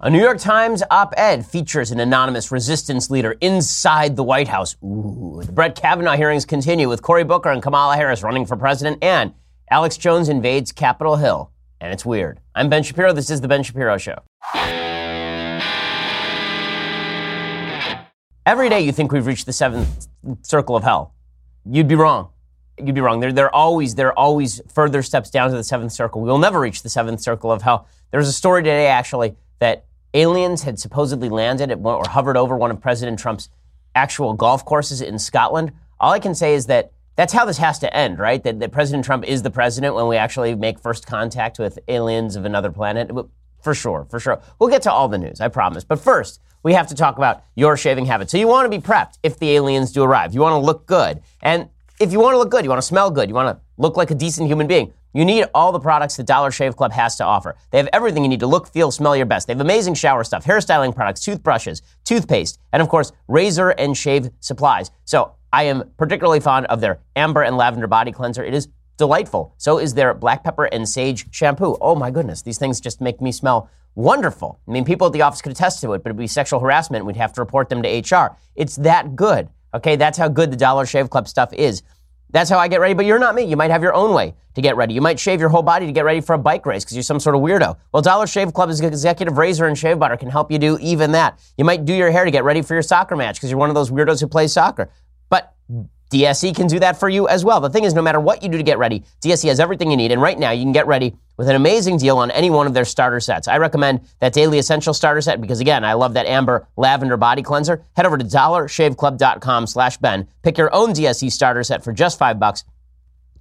A New York Times op ed features an anonymous resistance leader inside the White House. Ooh. The Brett Kavanaugh hearings continue with Cory Booker and Kamala Harris running for president, and Alex Jones invades Capitol Hill. And it's weird. I'm Ben Shapiro. This is The Ben Shapiro Show. Every day you think we've reached the seventh circle of hell. You'd be wrong. You'd be wrong. There, there are always there are always further steps down to the seventh circle. We will never reach the seventh circle of hell. There's a story today actually that aliens had supposedly landed at one, or hovered over one of President Trump's actual golf courses in Scotland. All I can say is that that's how this has to end, right? That, that President Trump is the president when we actually make first contact with aliens of another planet. For sure, for sure. We'll get to all the news, I promise. But first, we have to talk about your shaving habits. So you want to be prepped if the aliens do arrive. You want to look good. And if you want to look good, you want to smell good, you want to look like a decent human being, you need all the products that Dollar Shave Club has to offer. They have everything you need to look, feel, smell your best. They have amazing shower stuff, hairstyling products, toothbrushes, toothpaste, and of course, razor and shave supplies. So I am particularly fond of their amber and lavender body cleanser. It is delightful. So is their black pepper and sage shampoo. Oh my goodness, these things just make me smell wonderful. I mean, people at the office could attest to it, but it'd be sexual harassment. We'd have to report them to HR. It's that good. Okay, that's how good the Dollar Shave Club stuff is. That's how I get ready, but you're not me. You might have your own way to get ready. You might shave your whole body to get ready for a bike race because you're some sort of weirdo. Well, Dollar Shave Club's executive razor and shave butter can help you do even that. You might do your hair to get ready for your soccer match because you're one of those weirdos who plays soccer. DSC can do that for you as well. The thing is, no matter what you do to get ready, DSC has everything you need. And right now, you can get ready with an amazing deal on any one of their starter sets. I recommend that Daily Essential starter set because, again, I love that amber lavender body cleanser. Head over to dollarshaveclub.com slash Ben. Pick your own DSC starter set for just five bucks.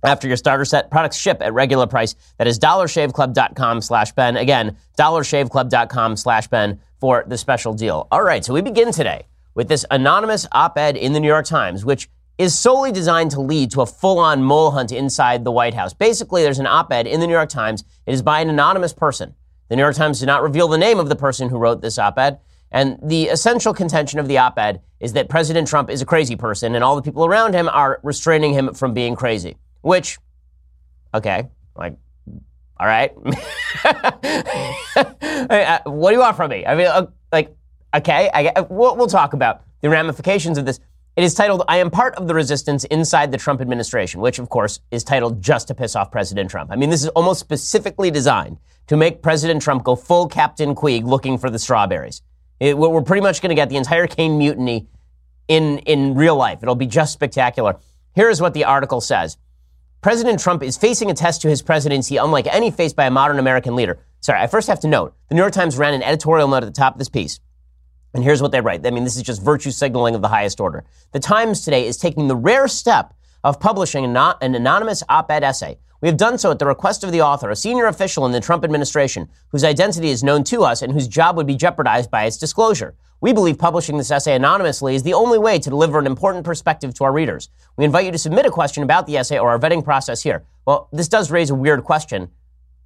After your starter set, products ship at regular price. That is dollarshaveclub.com slash Ben. Again, dollarshaveclub.com slash Ben for the special deal. All right, so we begin today with this anonymous op-ed in the New York Times, which is solely designed to lead to a full on mole hunt inside the White House. Basically, there's an op ed in the New York Times. It is by an anonymous person. The New York Times did not reveal the name of the person who wrote this op ed. And the essential contention of the op ed is that President Trump is a crazy person and all the people around him are restraining him from being crazy. Which, okay, like, all right. Uh, what do you want from me? I mean, uh, like, okay, I, we'll, we'll talk about the ramifications of this. It is titled, I am part of the resistance inside the Trump administration, which, of course, is titled just to piss off President Trump. I mean, this is almost specifically designed to make President Trump go full Captain Queeg looking for the strawberries. It, we're pretty much going to get the entire Caine mutiny in, in real life. It'll be just spectacular. Here is what the article says. President Trump is facing a test to his presidency unlike any faced by a modern American leader. Sorry, I first have to note the New York Times ran an editorial note at the top of this piece. And here's what they write. I mean, this is just virtue signaling of the highest order. The Times today is taking the rare step of publishing an anonymous op ed essay. We have done so at the request of the author, a senior official in the Trump administration, whose identity is known to us and whose job would be jeopardized by its disclosure. We believe publishing this essay anonymously is the only way to deliver an important perspective to our readers. We invite you to submit a question about the essay or our vetting process here. Well, this does raise a weird question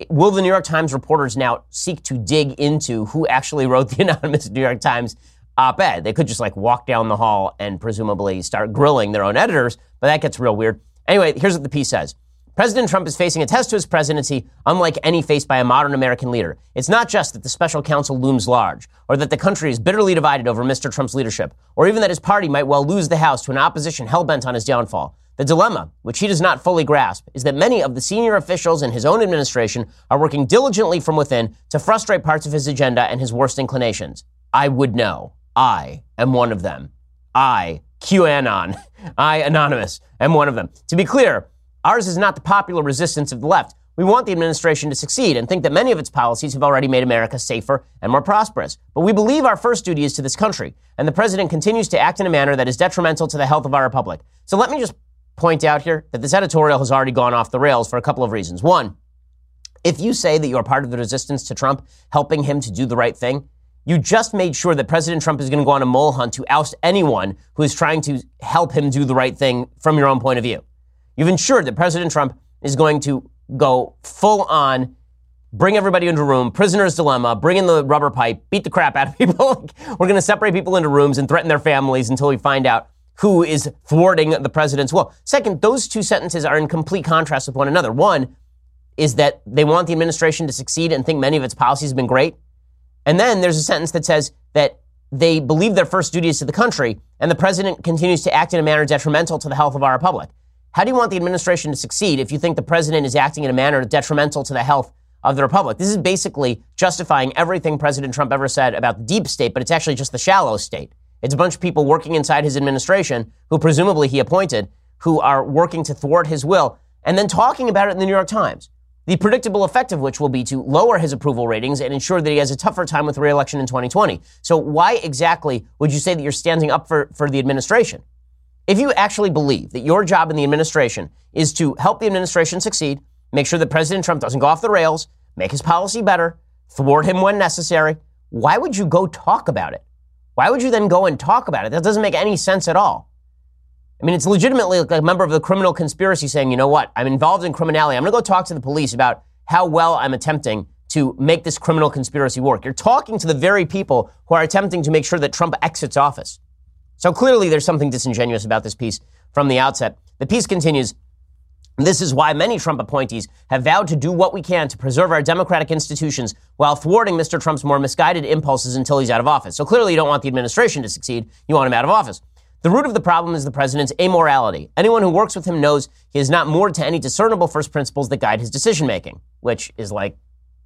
will the New York Times reporters now seek to dig into who actually wrote the anonymous New York Times op-ed? They could just like walk down the hall and presumably start grilling their own editors, but that gets real weird. Anyway, here's what the piece says. President Trump is facing a test to his presidency unlike any faced by a modern American leader. It's not just that the special counsel looms large, or that the country is bitterly divided over Mr. Trump's leadership, or even that his party might well lose the House to an opposition hell bent on his downfall. The dilemma, which he does not fully grasp, is that many of the senior officials in his own administration are working diligently from within to frustrate parts of his agenda and his worst inclinations. I would know. I am one of them. I, QAnon, I, Anonymous, am one of them. To be clear, ours is not the popular resistance of the left. We want the administration to succeed and think that many of its policies have already made America safer and more prosperous. But we believe our first duty is to this country, and the president continues to act in a manner that is detrimental to the health of our republic. So let me just point out here that this editorial has already gone off the rails for a couple of reasons. One, if you say that you are part of the resistance to Trump, helping him to do the right thing, you just made sure that President Trump is going to go on a mole hunt to oust anyone who is trying to help him do the right thing from your own point of view. You've ensured that President Trump is going to go full on, bring everybody into a room, prisoner's dilemma, bring in the rubber pipe, beat the crap out of people. We're going to separate people into rooms and threaten their families until we find out who is thwarting the president's will. Second, those two sentences are in complete contrast with one another. One is that they want the administration to succeed and think many of its policies have been great. And then there's a sentence that says that they believe their first duty is to the country, and the president continues to act in a manner detrimental to the health of our republic. How do you want the administration to succeed if you think the president is acting in a manner detrimental to the health of the republic? This is basically justifying everything President Trump ever said about the deep state, but it's actually just the shallow state. It's a bunch of people working inside his administration, who presumably he appointed, who are working to thwart his will, and then talking about it in the New York Times. The predictable effect of which will be to lower his approval ratings and ensure that he has a tougher time with reelection in 2020. So, why exactly would you say that you're standing up for, for the administration? If you actually believe that your job in the administration is to help the administration succeed, make sure that President Trump doesn't go off the rails, make his policy better, thwart him when necessary, why would you go talk about it? Why would you then go and talk about it? That doesn't make any sense at all. I mean, it's legitimately like a member of the criminal conspiracy saying, you know what, I'm involved in criminality. I'm going to go talk to the police about how well I'm attempting to make this criminal conspiracy work. You're talking to the very people who are attempting to make sure that Trump exits office. So clearly, there's something disingenuous about this piece from the outset. The piece continues. This is why many Trump appointees have vowed to do what we can to preserve our democratic institutions while thwarting Mr. Trump's more misguided impulses until he's out of office. So clearly, you don't want the administration to succeed. You want him out of office. The root of the problem is the president's amorality. Anyone who works with him knows he is not moored to any discernible first principles that guide his decision making, which is like,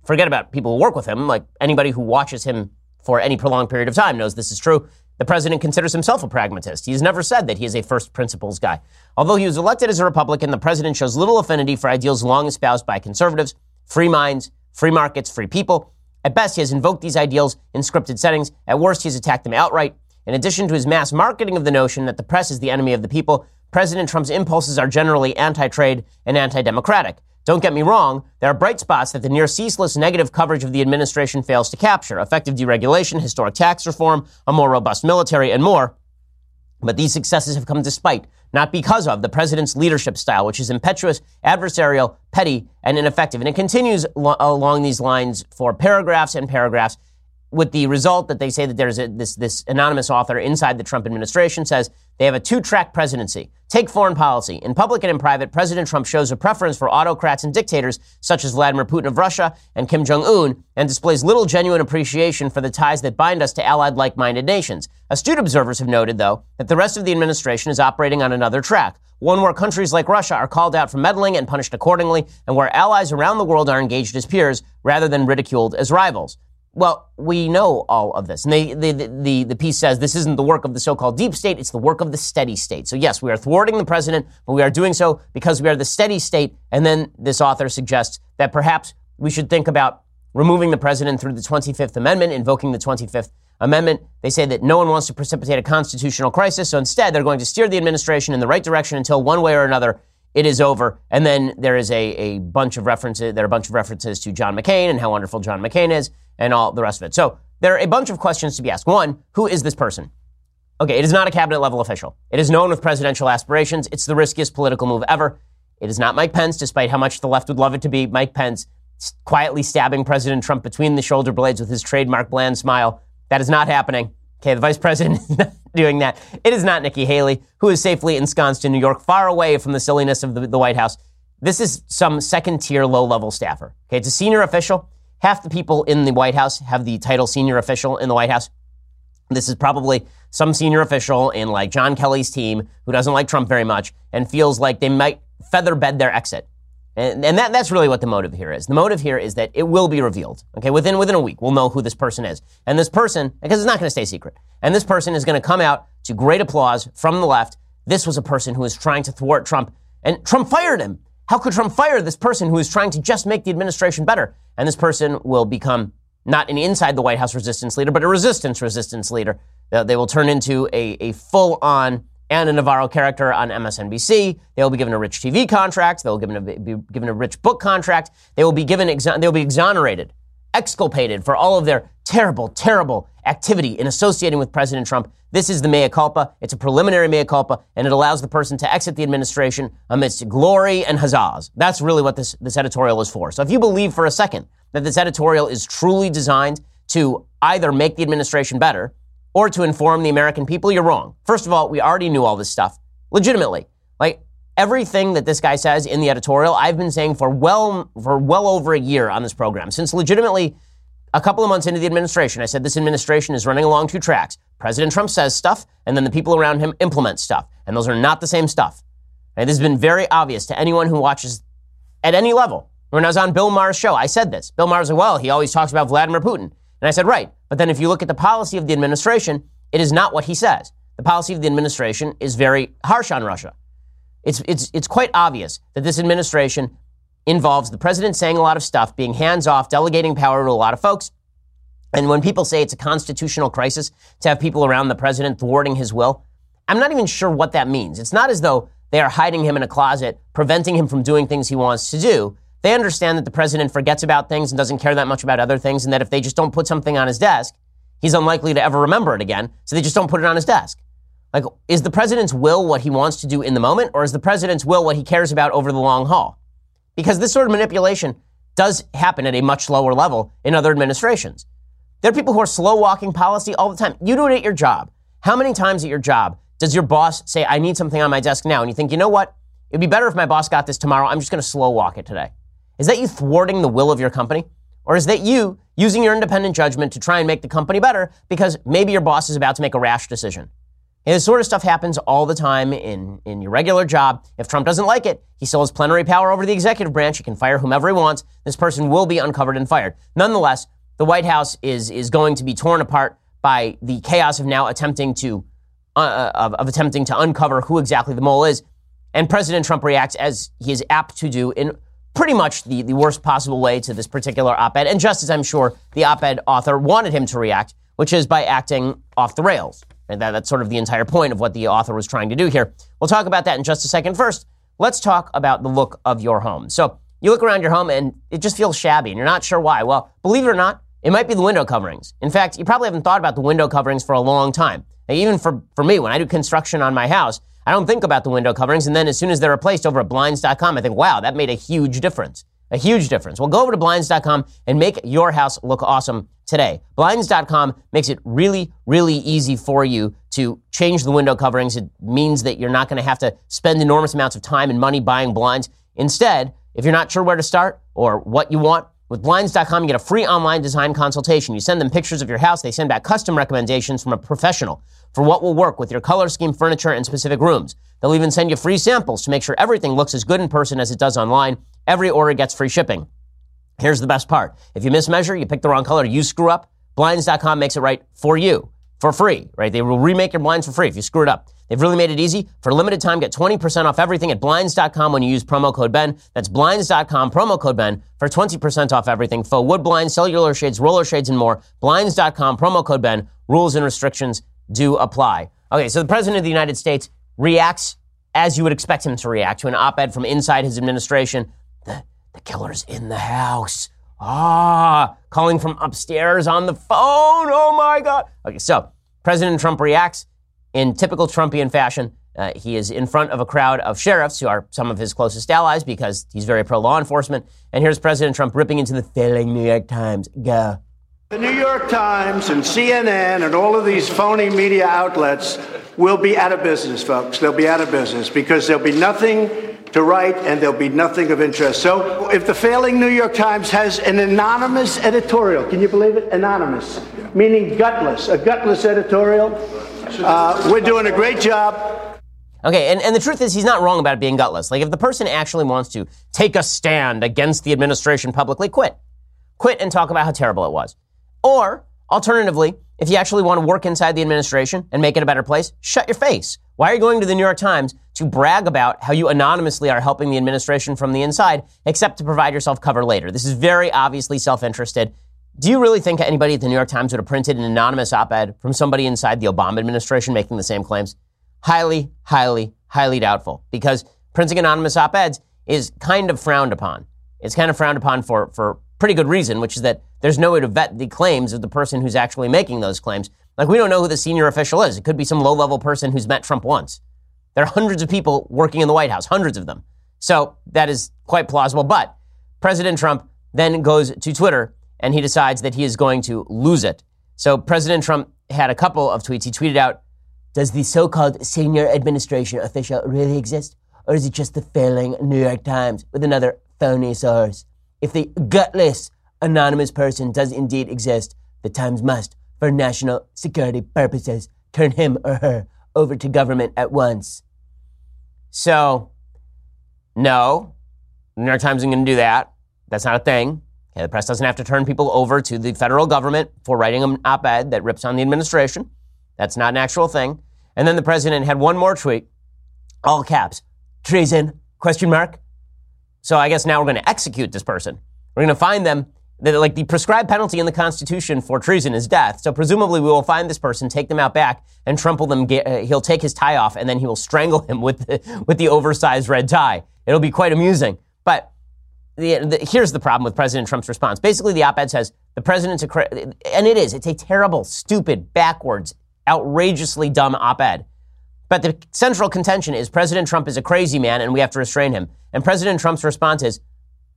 forget about people who work with him. Like anybody who watches him for any prolonged period of time knows this is true. The president considers himself a pragmatist. He has never said that he is a first principles guy. Although he was elected as a Republican, the president shows little affinity for ideals long espoused by conservatives, free minds, free markets, free people. At best, he has invoked these ideals in scripted settings. At worst, he has attacked them outright. In addition to his mass marketing of the notion that the press is the enemy of the people, President Trump's impulses are generally anti trade and anti democratic. Don't get me wrong, there are bright spots that the near ceaseless negative coverage of the administration fails to capture effective deregulation, historic tax reform, a more robust military, and more. But these successes have come despite, not because of, the president's leadership style, which is impetuous, adversarial, petty, and ineffective. And it continues lo- along these lines for paragraphs and paragraphs with the result that they say that there's a, this, this anonymous author inside the Trump administration says they have a two track presidency. Take foreign policy. In public and in private, President Trump shows a preference for autocrats and dictators such as Vladimir Putin of Russia and Kim Jong un and displays little genuine appreciation for the ties that bind us to allied like minded nations. Astute observers have noted, though, that the rest of the administration is operating on another track, one where countries like Russia are called out for meddling and punished accordingly, and where allies around the world are engaged as peers rather than ridiculed as rivals. Well, we know all of this. And they, they, the, the piece says this isn't the work of the so-called deep state, it's the work of the steady state. So yes, we are thwarting the president, but we are doing so because we are the steady state. And then this author suggests that perhaps we should think about removing the president through the 25th Amendment, invoking the 25th Amendment. They say that no one wants to precipitate a constitutional crisis, so instead they're going to steer the administration in the right direction until one way or another it is over. And then there is a, a bunch of references, there are a bunch of references to John McCain and how wonderful John McCain is and all the rest of it. So there are a bunch of questions to be asked. One, who is this person? Okay, it is not a cabinet level official. It is known with presidential aspirations. It's the riskiest political move ever. It is not Mike Pence, despite how much the left would love it to be. Mike Pence quietly stabbing President Trump between the shoulder blades with his trademark bland smile. That is not happening. Okay, the vice president is not doing that. It is not Nikki Haley, who is safely ensconced in New York, far away from the silliness of the, the White House. This is some second tier, low level staffer. Okay, it's a senior official. Half the people in the White House have the title senior official in the White House. This is probably some senior official in like John Kelly's team who doesn't like Trump very much and feels like they might feather bed their exit. And, and that, that's really what the motive here is. The motive here is that it will be revealed. Okay, within within a week, we'll know who this person is. And this person, because it's not going to stay secret, and this person is going to come out to great applause from the left. This was a person who was trying to thwart Trump, and Trump fired him. How could Trump fire this person who is trying to just make the administration better? And this person will become not an inside the White House resistance leader, but a resistance resistance leader. They will turn into a, a full on Ana Navarro character on MSNBC. They will be given a rich TV contract. They will be given a, be given a rich book contract. They will be given exa- they will be exonerated, exculpated for all of their terrible, terrible activity in associating with President Trump. This is the mea culpa. It's a preliminary mea culpa, and it allows the person to exit the administration amidst glory and huzzas. That's really what this, this editorial is for. So if you believe for a second that this editorial is truly designed to either make the administration better or to inform the American people, you're wrong. First of all, we already knew all this stuff. Legitimately. Like everything that this guy says in the editorial, I've been saying for well for well over a year on this program. Since legitimately A couple of months into the administration, I said this administration is running along two tracks. President Trump says stuff, and then the people around him implement stuff. And those are not the same stuff. And this has been very obvious to anyone who watches at any level. When I was on Bill Maher's show, I said this. Bill Maher's like, well, he always talks about Vladimir Putin. And I said, right. But then if you look at the policy of the administration, it is not what he says. The policy of the administration is very harsh on Russia. It's, it's, it's quite obvious that this administration involves the president saying a lot of stuff, being hands off, delegating power to a lot of folks. And when people say it's a constitutional crisis to have people around the president thwarting his will, I'm not even sure what that means. It's not as though they are hiding him in a closet, preventing him from doing things he wants to do. They understand that the president forgets about things and doesn't care that much about other things, and that if they just don't put something on his desk, he's unlikely to ever remember it again, so they just don't put it on his desk. Like, is the president's will what he wants to do in the moment, or is the president's will what he cares about over the long haul? Because this sort of manipulation does happen at a much lower level in other administrations. There are people who are slow walking policy all the time. You do it at your job. How many times at your job does your boss say, I need something on my desk now? And you think, you know what? It'd be better if my boss got this tomorrow. I'm just going to slow walk it today. Is that you thwarting the will of your company? Or is that you using your independent judgment to try and make the company better because maybe your boss is about to make a rash decision? And this sort of stuff happens all the time in, in your regular job. If Trump doesn't like it, he still has plenary power over the executive branch. He can fire whomever he wants. This person will be uncovered and fired. Nonetheless, the White House is, is going to be torn apart by the chaos of now attempting to, uh, uh, of, of attempting to uncover who exactly the mole is. And President Trump reacts as he is apt to do in pretty much the, the worst possible way to this particular op-ed. And just as I'm sure the op-ed author wanted him to react, which is by acting off the rails. And that, that's sort of the entire point of what the author was trying to do here. We'll talk about that in just a second. First, let's talk about the look of your home. So you look around your home and it just feels shabby and you're not sure why. Well, believe it or not, it might be the window coverings. In fact, you probably haven't thought about the window coverings for a long time. Now, even for, for me, when I do construction on my house, I don't think about the window coverings. And then as soon as they're replaced over at blinds.com, I think, wow, that made a huge difference. A huge difference. Well, go over to blinds.com and make your house look awesome today. Blinds.com makes it really, really easy for you to change the window coverings. It means that you're not going to have to spend enormous amounts of time and money buying blinds. Instead, if you're not sure where to start or what you want, with Blinds.com, you get a free online design consultation. You send them pictures of your house. They send back custom recommendations from a professional for what will work with your color scheme, furniture, and specific rooms. They'll even send you free samples to make sure everything looks as good in person as it does online. Every order gets free shipping. Here's the best part. If you mismeasure, you pick the wrong color, you screw up, Blinds.com makes it right for you for free, right? They will remake your blinds for free if you screw it up. They've really made it easy. For a limited time, get 20% off everything at Blinds.com when you use promo code BEN. That's Blinds.com, promo code BEN for 20% off everything. Faux wood blinds, cellular shades, roller shades, and more. Blinds.com, promo code BEN. Rules and restrictions do apply. Okay, so the President of the United States reacts as you would expect him to react to an op-ed from inside his administration. The, the killer's in the house. Ah, calling from upstairs on the phone. Oh my God. Okay, so President Trump reacts in typical Trumpian fashion. Uh, he is in front of a crowd of sheriffs who are some of his closest allies because he's very pro law enforcement. And here's President Trump ripping into the failing New York Times. Go. The New York Times and CNN and all of these phony media outlets will be out of business, folks. They'll be out of business because there'll be nothing to write and there'll be nothing of interest. So if the failing New York Times has an anonymous editorial, can you believe it? Anonymous, meaning gutless, a gutless editorial. Uh, we're doing a great job. Okay, and, and the truth is, he's not wrong about being gutless. Like, if the person actually wants to take a stand against the administration publicly, quit. Quit and talk about how terrible it was. Or, alternatively, if you actually want to work inside the administration and make it a better place, shut your face. Why are you going to the New York Times to brag about how you anonymously are helping the administration from the inside, except to provide yourself cover later? This is very obviously self interested. Do you really think anybody at the New York Times would have printed an anonymous op ed from somebody inside the Obama administration making the same claims? Highly, highly, highly doubtful because printing anonymous op eds is kind of frowned upon. It's kind of frowned upon for, for pretty good reason, which is that there's no way to vet the claims of the person who's actually making those claims. Like, we don't know who the senior official is. It could be some low level person who's met Trump once. There are hundreds of people working in the White House, hundreds of them. So that is quite plausible. But President Trump then goes to Twitter and he decides that he is going to lose it. So President Trump had a couple of tweets. He tweeted out, Does the so called senior administration official really exist? Or is it just the failing New York Times with another phony source? If the gutless anonymous person does indeed exist, the Times must, for national security purposes, turn him or her over to government at once. So, no, the New York Times isn't going to do that. That's not a thing. Okay, the press doesn't have to turn people over to the federal government for writing an op ed that rips on the administration. That's not an actual thing. And then the president had one more tweet, all caps, treason, question mark. So I guess now we're going to execute this person. We're going to find them. That, like the prescribed penalty in the Constitution for treason is death. So presumably we will find this person, take them out back, and trample them. Uh, he'll take his tie off, and then he will strangle him with the, with the oversized red tie. It'll be quite amusing. But the, the, here's the problem with President Trump's response. Basically, the op-ed says the president's a and it is. It's a terrible, stupid, backwards, outrageously dumb op-ed. But the central contention is President Trump is a crazy man, and we have to restrain him. And President Trump's response is,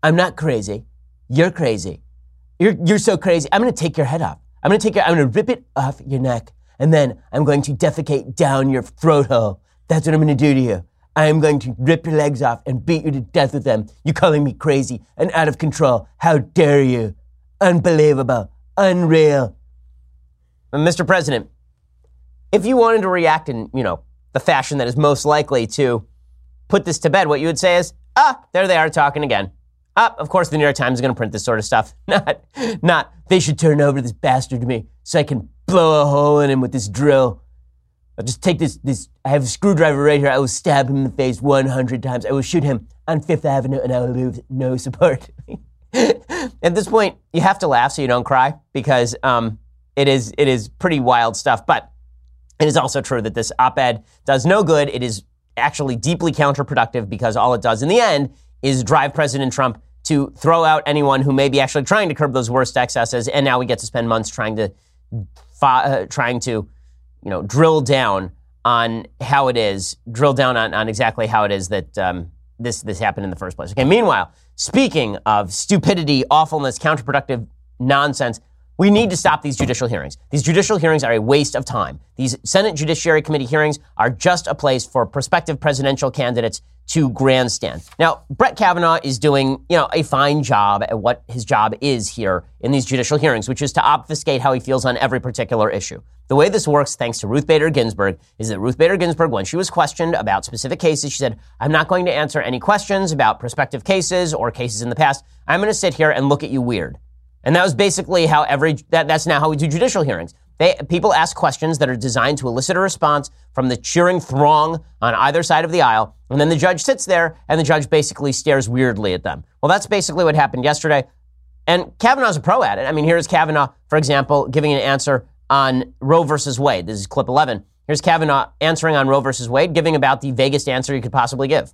"I'm not crazy. You're crazy." You're, you're so crazy. I'm going to take your head off. I'm going to take your, I'm going to rip it off your neck. And then I'm going to defecate down your throat hole. That's what I'm going to do to you. I am going to rip your legs off and beat you to death with them. You calling me crazy and out of control. How dare you? Unbelievable. Unreal. Mr. President, if you wanted to react in, you know, the fashion that is most likely to put this to bed, what you would say is, ah, there they are talking again. Of course, the New York Times is going to print this sort of stuff. Not, not, they should turn over this bastard to me so I can blow a hole in him with this drill. I'll just take this, this, I have a screwdriver right here. I will stab him in the face 100 times. I will shoot him on Fifth Avenue and I will lose no support. At this point, you have to laugh so you don't cry because um, it, is, it is pretty wild stuff. But it is also true that this op ed does no good. It is actually deeply counterproductive because all it does in the end is drive President Trump to throw out anyone who may be actually trying to curb those worst excesses, and now we get to spend months trying to uh, trying to you know drill down on how it is, drill down on, on exactly how it is that um, this this happened in the first place. Okay. Meanwhile, speaking of stupidity, awfulness, counterproductive nonsense. We need to stop these judicial hearings. These judicial hearings are a waste of time. These Senate Judiciary Committee hearings are just a place for prospective presidential candidates to grandstand. Now, Brett Kavanaugh is doing, you know, a fine job at what his job is here in these judicial hearings, which is to obfuscate how he feels on every particular issue. The way this works, thanks to Ruth Bader Ginsburg, is that Ruth Bader Ginsburg, when she was questioned about specific cases, she said, I'm not going to answer any questions about prospective cases or cases in the past. I'm going to sit here and look at you weird. And that was basically how every, that, that's now how we do judicial hearings. They, people ask questions that are designed to elicit a response from the cheering throng on either side of the aisle, and then the judge sits there and the judge basically stares weirdly at them. Well, that's basically what happened yesterday. And Kavanaugh's a pro at it. I mean, here's Kavanaugh, for example, giving an answer on Roe versus Wade. This is clip 11. Here's Kavanaugh answering on Roe versus Wade, giving about the vaguest answer you could possibly give.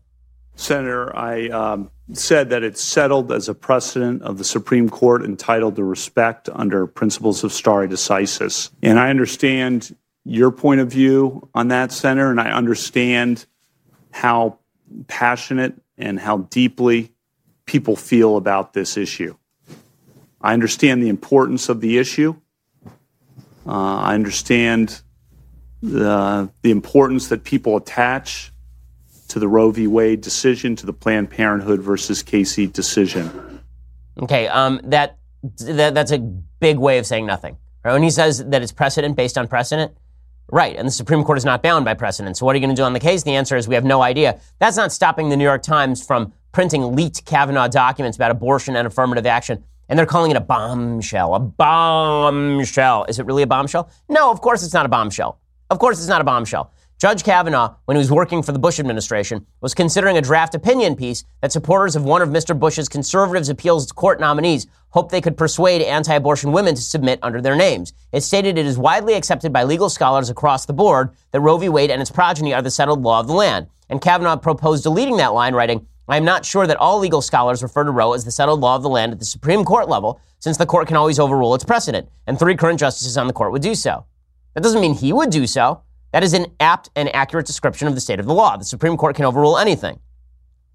Senator, I um, said that it's settled as a precedent of the Supreme Court entitled to respect under principles of stare decisis. And I understand your point of view on that, Senator, and I understand how passionate and how deeply people feel about this issue. I understand the importance of the issue. Uh, I understand the, the importance that people attach to the Roe v. Wade decision, to the Planned Parenthood versus Casey decision. Okay, um, that, that that's a big way of saying nothing. Right? When he says that it's precedent based on precedent, right? And the Supreme Court is not bound by precedent. So what are you going to do on the case? The answer is we have no idea. That's not stopping the New York Times from printing leaked Kavanaugh documents about abortion and affirmative action. And they're calling it a bombshell. A bombshell. Is it really a bombshell? No, of course it's not a bombshell. Of course it's not a bombshell. Judge Kavanaugh, when he was working for the Bush administration, was considering a draft opinion piece that supporters of one of Mr. Bush's conservatives appeals court nominees hoped they could persuade anti abortion women to submit under their names. It stated it is widely accepted by legal scholars across the board that Roe v. Wade and its progeny are the settled law of the land. And Kavanaugh proposed deleting that line, writing, I am not sure that all legal scholars refer to Roe as the settled law of the land at the Supreme Court level, since the court can always overrule its precedent, and three current justices on the court would do so. That doesn't mean he would do so. That is an apt and accurate description of the state of the law. The Supreme Court can overrule anything.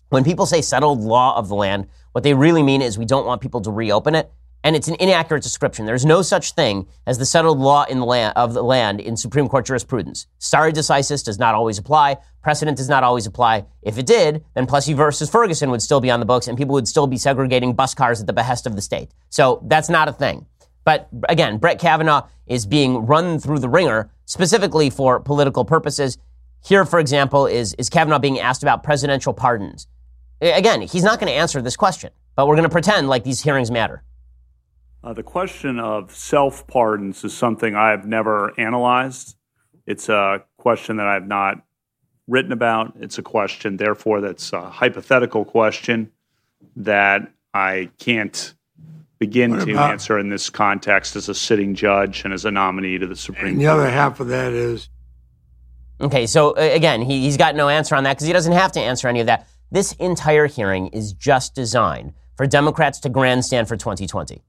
When people say settled law of the land, what they really mean is we don't want people to reopen it. and it's an inaccurate description. There's no such thing as the settled law the land, of the land in Supreme Court jurisprudence. Stare decisis does not always apply. Precedent does not always apply. If it did, then Plessy versus Ferguson would still be on the books, and people would still be segregating bus cars at the behest of the state. So that's not a thing. But again, Brett Kavanaugh is being run through the wringer specifically for political purposes. Here, for example, is, is Kavanaugh being asked about presidential pardons. Again, he's not going to answer this question, but we're going to pretend like these hearings matter. Uh, the question of self pardons is something I have never analyzed. It's a question that I have not written about. It's a question, therefore, that's a hypothetical question that I can't begin to answer in this context as a sitting judge and as a nominee to the Supreme and the Court. other half of that is Okay, so uh, again, he, he's got no answer on that because he doesn't have to answer any of that. This entire hearing is just designed for Democrats to grandstand for 2020.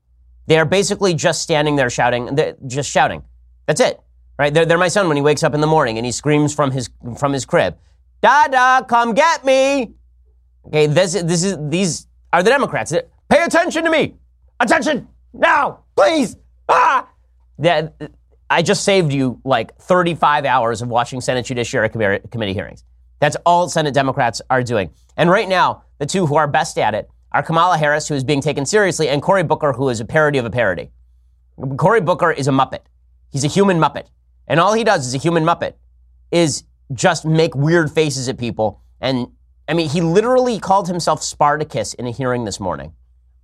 They are basically just standing there shouting, just shouting. That's it, right? They're, they're my son when he wakes up in the morning and he screams from his from his crib, "Dada, come get me!" Okay, this this is these are the Democrats. Pay attention to me. Attention now, please. Ah, that I just saved you like 35 hours of watching Senate Judiciary Committee hearings. That's all Senate Democrats are doing. And right now, the two who are best at it are Kamala Harris, who is being taken seriously, and Cory Booker, who is a parody of a parody. Cory Booker is a Muppet. He's a human Muppet. And all he does as a human Muppet is just make weird faces at people. And I mean, he literally called himself Spartacus in a hearing this morning.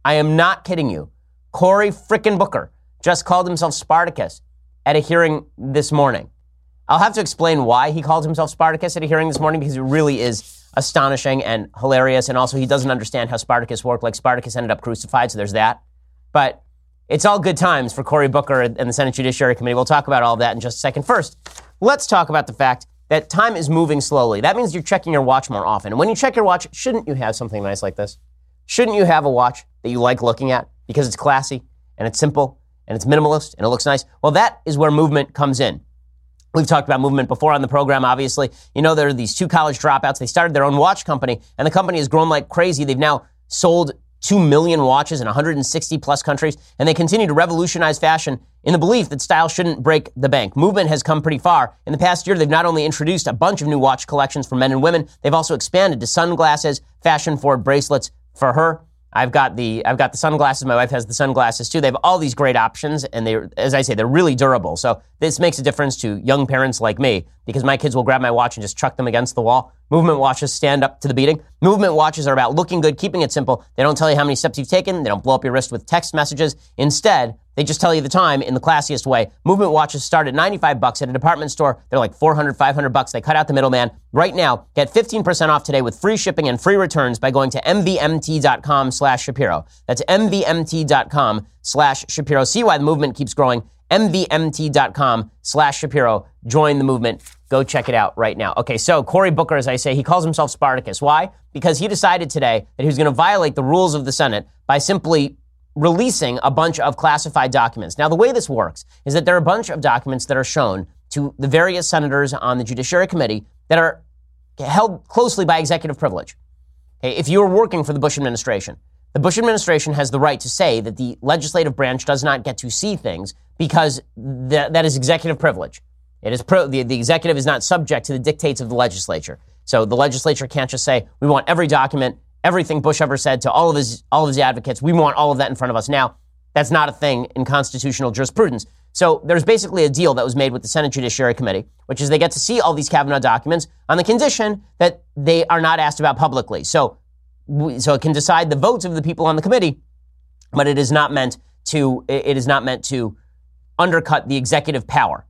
I am not kidding you. Cory frickin' Booker just called himself Spartacus at a hearing this morning. I'll have to explain why he called himself Spartacus at a hearing this morning because it really is astonishing and hilarious. And also, he doesn't understand how Spartacus worked. Like, Spartacus ended up crucified, so there's that. But it's all good times for Cory Booker and the Senate Judiciary Committee. We'll talk about all of that in just a second. First, let's talk about the fact that time is moving slowly. That means you're checking your watch more often. And when you check your watch, shouldn't you have something nice like this? Shouldn't you have a watch that you like looking at because it's classy and it's simple and it's minimalist and it looks nice? Well, that is where movement comes in. We've talked about movement before on the program, obviously. You know, there are these two college dropouts. They started their own watch company, and the company has grown like crazy. They've now sold 2 million watches in 160 plus countries, and they continue to revolutionize fashion in the belief that style shouldn't break the bank. Movement has come pretty far. In the past year, they've not only introduced a bunch of new watch collections for men and women, they've also expanded to sunglasses, fashion forward bracelets for her. I've got the I've got the sunglasses. My wife has the sunglasses too. They have all these great options, and they, as I say, they're really durable. So this makes a difference to young parents like me because my kids will grab my watch and just chuck them against the wall. Movement watches stand up to the beating. Movement watches are about looking good, keeping it simple. They don't tell you how many steps you've taken. They don't blow up your wrist with text messages. Instead, they just tell you the time in the classiest way. Movement watches start at 95 bucks at a department store. They're like 400, 500 bucks. They cut out the middleman. Right now, get 15% off today with free shipping and free returns by going to mvmt.com slash Shapiro. That's mvmt.com slash Shapiro. See why the movement keeps growing. mvmt.com slash Shapiro. Join the movement. Go check it out right now. Okay, so Cory Booker, as I say, he calls himself Spartacus. Why? Because he decided today that he was going to violate the rules of the Senate by simply releasing a bunch of classified documents. Now, the way this works is that there are a bunch of documents that are shown to the various senators on the Judiciary Committee that are held closely by executive privilege. Okay, if you are working for the Bush administration, the Bush administration has the right to say that the legislative branch does not get to see things because th- that is executive privilege. It is pro- the, the executive is not subject to the dictates of the legislature. So the legislature can't just say, we want every document everything Bush ever said to all of his all of his advocates. We want all of that in front of us now. That's not a thing in constitutional jurisprudence. So there's basically a deal that was made with the Senate Judiciary Committee, which is they get to see all these Kavanaugh documents on the condition that they are not asked about publicly. So, so it can decide the votes of the people on the committee, but it is not meant to it is not meant to undercut the executive power.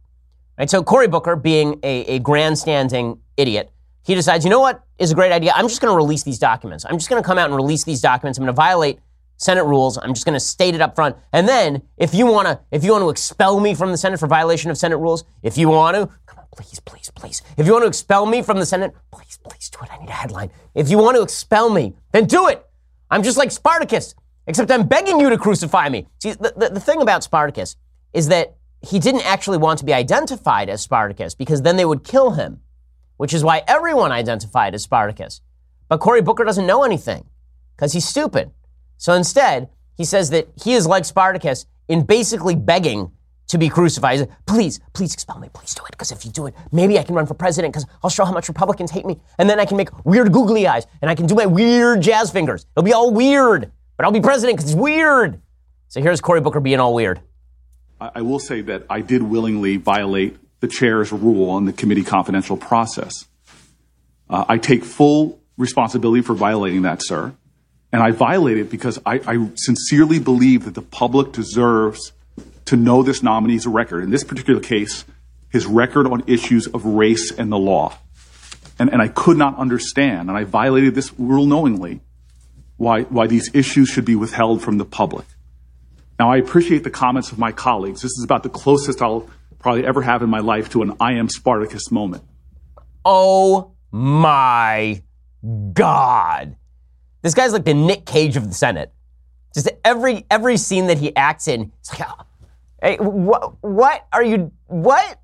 Right? So Cory Booker, being a, a grandstanding idiot, he decides, you know what is a great idea? I'm just going to release these documents. I'm just going to come out and release these documents. I'm going to violate Senate rules. I'm just going to state it up front. And then if you want to, if you want to expel me from the Senate for violation of Senate rules, if you want to, come on, please, please, please. If you want to expel me from the Senate, please, please do it. I need a headline. If you want to expel me, then do it. I'm just like Spartacus, except I'm begging you to crucify me. See, the, the, the thing about Spartacus is that he didn't actually want to be identified as Spartacus because then they would kill him which is why everyone identified as Spartacus. But Cory Booker doesn't know anything because he's stupid. So instead, he says that he is like Spartacus in basically begging to be crucified. Please, please expel me. Please do it. Because if you do it, maybe I can run for president because I'll show how much Republicans hate me. And then I can make weird googly eyes and I can do my weird jazz fingers. It'll be all weird, but I'll be president because it's weird. So here's Cory Booker being all weird. I will say that I did willingly violate the chair's rule on the committee confidential process. Uh, I take full responsibility for violating that, sir. And I violate it because I, sincerely believe that the public deserves to know this nominee's record. In this particular case, his record on issues of race and the law. And, and I could not understand, and I violated this rule knowingly, why, why these issues should be withheld from the public. Now, I appreciate the comments of my colleagues. This is about the closest I'll probably ever have in my life to an I am Spartacus moment. Oh my God. This guy's like the Nick Cage of the Senate. Just every every scene that he acts in, it's like, oh, hey, what what are you what?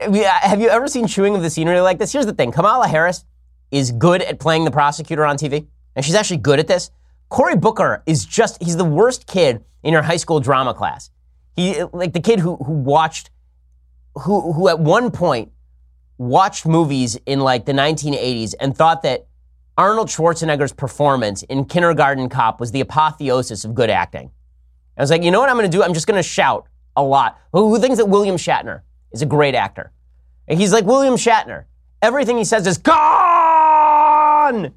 Have you ever seen chewing of the scenery like this? Here's the thing: Kamala Harris is good at playing the prosecutor on TV, and she's actually good at this. Cory Booker is just—he's the worst kid in your high school drama class. He like the kid who who watched, who who at one point watched movies in like the 1980s and thought that Arnold Schwarzenegger's performance in Kindergarten Cop was the apotheosis of good acting. I was like, you know what I'm going to do? I'm just going to shout a lot. Who, who thinks that William Shatner is a great actor? And he's like William Shatner. Everything he says is gone.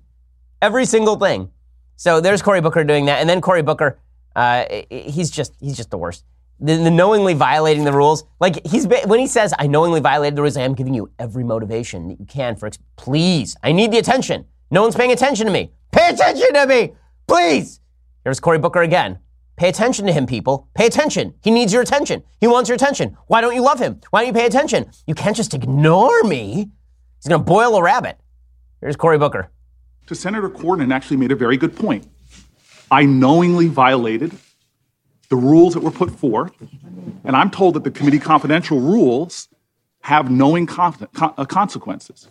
Every single thing. So there's Cory Booker doing that, and then Cory Booker, uh, he's just he's just the worst. The, the, knowingly violating the rules, like he's when he says, "I knowingly violated the rules," I am giving you every motivation that you can for. Please, I need the attention. No one's paying attention to me. Pay attention to me, please. Here's Cory Booker again. Pay attention to him, people. Pay attention. He needs your attention. He wants your attention. Why don't you love him? Why don't you pay attention? You can't just ignore me. He's going to boil a rabbit. Here's Cory Booker. To Senator Cornyn actually made a very good point. I knowingly violated the rules that were put forth, and I'm told that the committee confidential rules have knowing uh, consequences.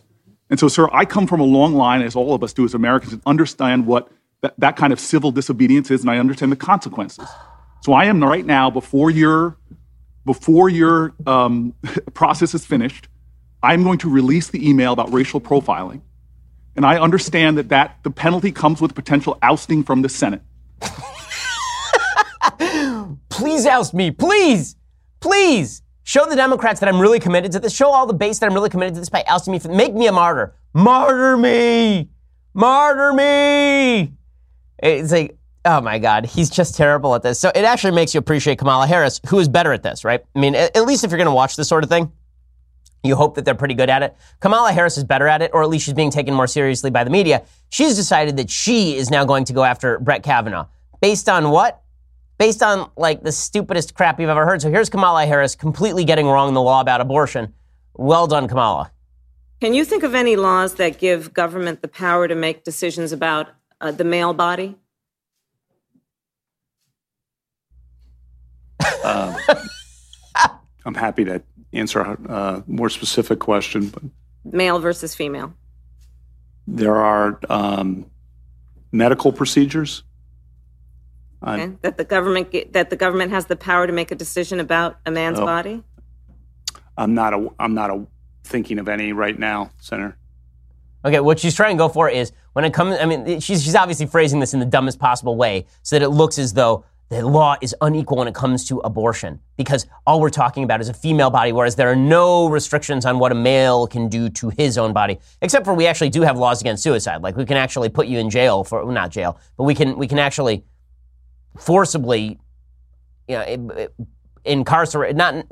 And so, sir, I come from a long line, as all of us do as Americans, and understand what that, that kind of civil disobedience is, and I understand the consequences. So I am right now, before your, before your um, process is finished, I'm going to release the email about racial profiling. And I understand that, that the penalty comes with potential ousting from the Senate. please oust me, please, please. Show the Democrats that I'm really committed to this. Show all the base that I'm really committed to this by ousting me. Make me a martyr. Martyr me. Martyr me. It's like, oh my God, he's just terrible at this. So it actually makes you appreciate Kamala Harris, who is better at this, right? I mean, at, least if you're going to watch this sort of thing, you hope that they're pretty good at it. Kamala Harris is better at it, or at least she's being taken more seriously by the media. She's decided that she is now going to go after Brett Kavanaugh. Based on what? based on like the stupidest crap you've ever heard. So here's Kamala Harris completely getting wrong the law about abortion. Well done, Kamala. Can you think of any laws that give government the power to make decisions about uh, the male body? Uh, I'm happy to answer a uh, more specific question. But male versus female. There are um, medical procedures Okay. That the government that the government has the power to make a decision about a man's oh. body. I'm not a I'm not a thinking of any right now, Senator. Okay, what she's trying to go for is when it comes. I mean, she's she's obviously phrasing this in the dumbest possible way, so that it looks as though the law is unequal when it comes to abortion, because all we're talking about is a female body, whereas there are no restrictions on what a male can do to his own body, except for we actually do have laws against suicide. Like we can actually put you in jail for well, not jail, but we can we can actually forcibly you know, incarcerate, not,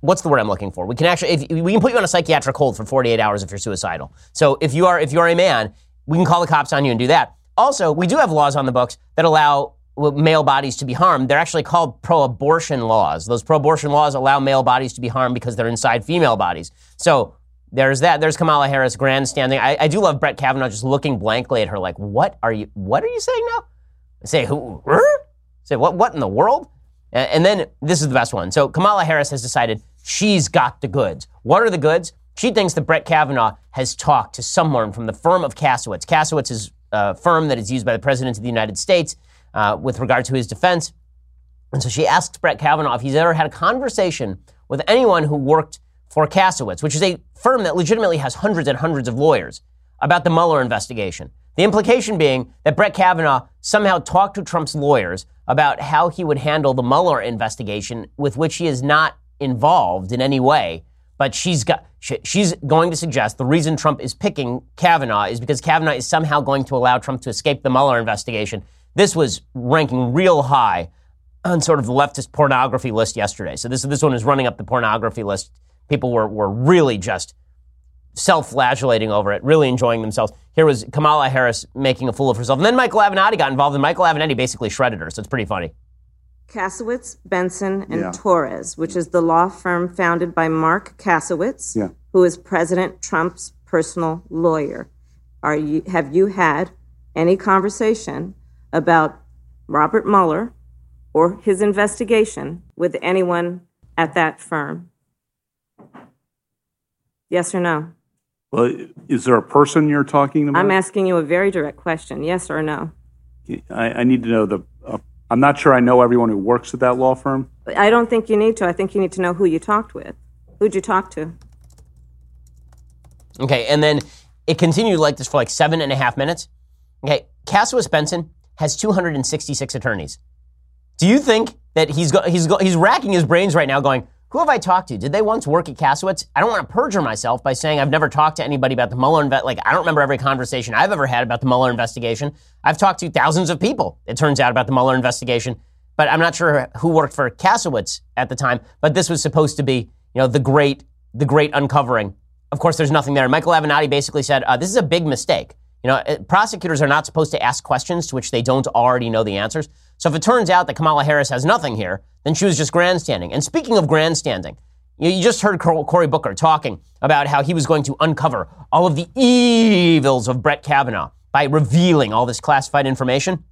what's the word I'm looking for? We can actually, if, we can put you on a psychiatric hold for 48 hours if you're suicidal. So if you are, if you are a man, we can call the cops on you and do that. Also, we do have laws on the books that allow male bodies to be harmed. They're actually called pro-abortion laws. Those pro-abortion laws allow male bodies to be harmed because they're inside female bodies. So there's that. There's Kamala Harris grandstanding. I, I do love Brett Kavanaugh just looking blankly at her like, what are you, what are you saying now? Say who? Say what? What in the world? And then this is the best one. So Kamala Harris has decided she's got the goods. What are the goods? She thinks that Brett Kavanaugh has talked to someone from the firm of Kasowitz. Kasowitz is a firm that is used by the President of the United States uh, with regard to his defense. And so she asks Brett Kavanaugh if he's ever had a conversation with anyone who worked for Kasowitz, which is a firm that legitimately has hundreds and hundreds of lawyers, about the Mueller investigation. The implication being that Brett Kavanaugh somehow talked to Trump's lawyers about how he would handle the Mueller investigation, with which he is not involved in any way. But she's got, she's going to suggest the reason Trump is picking Kavanaugh is because Kavanaugh is somehow going to allow Trump to escape the Mueller investigation. This was ranking real high on sort of the leftist pornography list yesterday. So this this one is running up the pornography list. People were were really just self-flagellating over it, really enjoying themselves. Here was Kamala Harris making a fool of herself, and then Michael Avenatti got involved, and Michael Avenatti basically shredded her. So it's pretty funny. Kasowitz, Benson, and yeah. Torres, which is the law firm founded by Marc Kasowitz, yeah. who is President Trump's personal lawyer. Are you have you had any conversation about Robert Mueller or his investigation with anyone at that firm? Yes or no? Well, is there a person you're talking about? I'm asking you a very direct question. Yes or no? I, I need to know the. Uh, I'm not sure I know everyone who works at that law firm. I don't think you need to. I think you need to know who you talked with. Who'd you talk to? Okay, and then it continued like this for like seven and a half minutes. Okay, Kasowitz Benson has 266 attorneys. Do you think that he's go, he's go, he's racking his brains right now, going, "Who have I talked to? Did they once work at Kasowitz?" I don't want to perjure myself by saying I've never talked to anybody about the Mueller like I don't remember every conversation I've ever had about the Mueller investigation. I've talked to thousands of people. It turns out about the Mueller investigation, but I'm not sure who worked for Kasowitz at the time. But this was supposed to be, you know, the great the great uncovering. Of course, there's nothing there. Michael Avenatti basically said uh, this is a big mistake. You know, eh, prosecutors are not supposed to ask questions to which they don't already know the answers. So if it turns out that Kamala Harris has nothing here, then she was just grandstanding. And speaking of grandstanding, you just heard Cory Booker talking about how he was going to uncover all of the evils of Brett Kavanaugh by revealing all this classified information.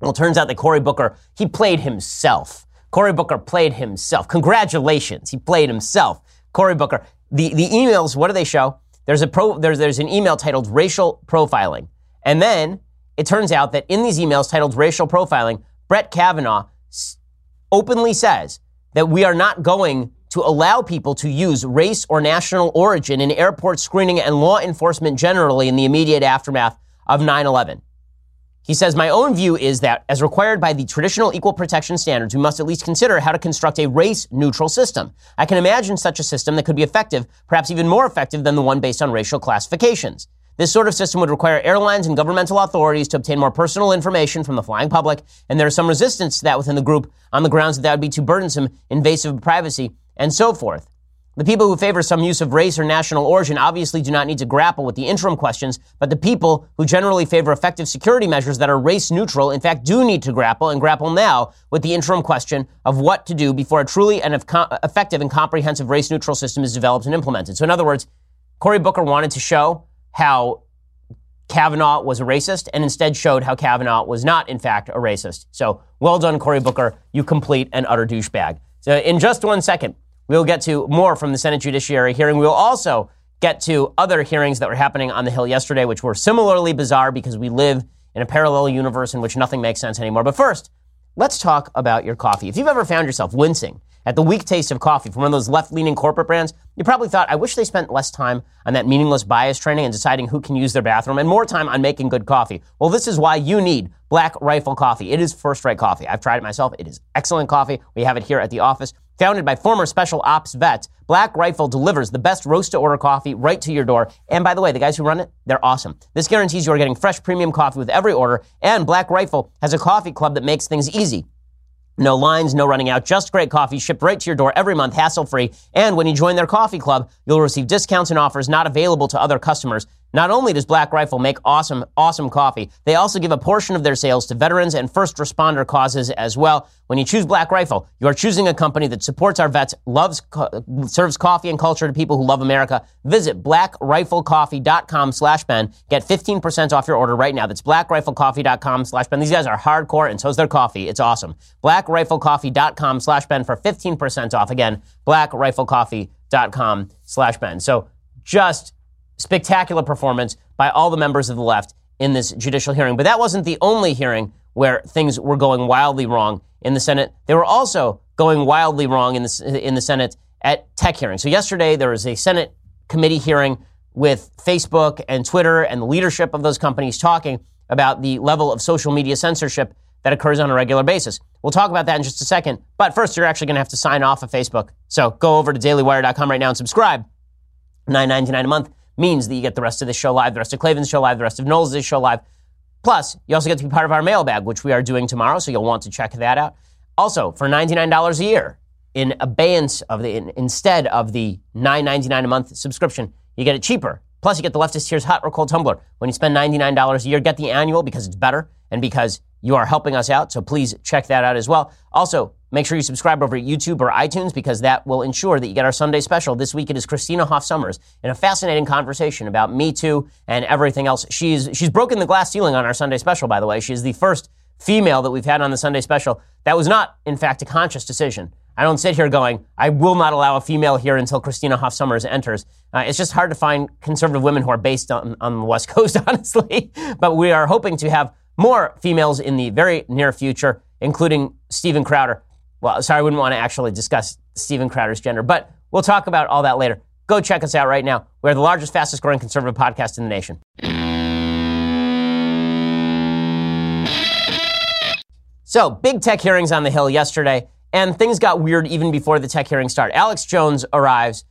Well, it turns out that Cory Booker, he played himself. Cory Booker played himself. Congratulations, he played himself. Cory Booker. The, the emails, what do they show? There's, a pro, there's, there's an email titled racial profiling. And then it turns out that in these emails titled racial profiling, Brett Kavanaugh openly says that we are not going to allow people to use race or national origin in airport screening and law enforcement generally in the immediate aftermath of 9 11. He says, My own view is that, as required by the traditional equal protection standards, we must at least consider how to construct a race neutral system. I can imagine such a system that could be effective, perhaps even more effective than the one based on racial classifications. This sort of system would require airlines and governmental authorities to obtain more personal information from the flying public, and there is some resistance to that within the group on the grounds that that would be too burdensome, invasive of privacy, and so forth. The people who favor some use of race or national origin obviously do not need to grapple with the interim questions, but the people who generally favor effective security measures that are race neutral, in fact, do need to grapple and grapple now with the interim question of what to do before a truly and effective and comprehensive race neutral system is developed and implemented. So, in other words, Cory Booker wanted to show how Kavanaugh was a racist and instead showed how Kavanaugh was not, in fact, a racist. So well done, Cory Booker. You complete an utter douchebag. So in just one second, we'll get to more from the Senate Judiciary hearing. We'll also get to other hearings that were happening on the Hill yesterday, which were similarly bizarre because we live in a parallel universe in which nothing makes sense anymore. But first, let's talk about your coffee. If you've ever found yourself wincing at the weak taste of coffee from one of those left leaning corporate brands, you probably thought, I wish they spent less time on that meaningless bias training and deciding who can use their bathroom and more time on making good coffee. Well, this is why you need Black Rifle Coffee. It is first rate coffee. I've tried it myself. It is excellent coffee. We have it here at the office. Founded by former special ops vets, Black Rifle delivers the best roast to order coffee right to your door. And by the way, the guys who run it, they're awesome. This guarantees you are getting fresh premium coffee with every order. And Black Rifle has a coffee club that makes things easy. No lines, no running out, just great coffee shipped right to your door every month, hassle free. And when you join their coffee club, you'll receive discounts and offers not available to other customers. Not only does Black Rifle make awesome, awesome coffee, they also give a portion of their sales to veterans and first responder causes as well. When you choose Black Rifle, you are choosing a company that supports our vets, loves, serves coffee and culture to people who love America. Visit blackriflecoffee.com slash Ben. Get 15% off your order right now. That's blackriflecoffee.com slash Ben. These guys are hardcore and so is their coffee. It's awesome. blackriflecoffee.com slash Ben for 15% off. Again, blackriflecoffee.com slash Ben. So just spectacular performance by all the members of the left in this judicial hearing. But that wasn't the only hearing where things were going wildly wrong in the Senate. They were also going wildly wrong in the, in the Senate at tech hearings. So yesterday there was a Senate committee hearing with Facebook and Twitter and the leadership of those companies talking about the level of social media censorship that occurs on a regular basis. We'll talk about that in just a second. But first, you're actually going to have to sign off of Facebook. So go over to dailywire.com right now and subscribe. $9.99 a month means that you get the rest of the show live, the rest of Clavin's show live, the rest of Knowles' show live. Plus, you also get to be part of our mailbag, which we are doing tomorrow, so you'll want to check that out. Also, for $99 a year, in abeyance of the, in, instead of the $9.99 a month subscription, you get it cheaper. Plus, you get the leftist tears hot or cold tumbler. When you spend $99 a year, get the annual because it's better and because you are helping us out. So please check that out as well. Also, make sure you subscribe over at YouTube or iTunes because that will ensure that you get our Sunday special. This week it is Christina Hoff Sommers in a fascinating conversation about Me Too and everything else. She's, she's broken the glass ceiling on our Sunday special, by the way. She is the first female that we've had on the Sunday special. That was not, in fact, a conscious decision. I don't sit here going, I will not allow a female here until Christina Hoff Sommers enters. Uh, it's just hard to find conservative women who are based on, on the West Coast, honestly. but we are hoping to have more females in the very near future, including Steven Crowder. Well, sorry, I wouldn't want to actually discuss Steven Crowder's gender, but we'll talk about all that later. Go check us out right now. We're the largest, fastest growing conservative podcast in the nation. So, big tech hearings on the Hill yesterday. And things got weird even before the tech hearings start. Alex Jones arrives.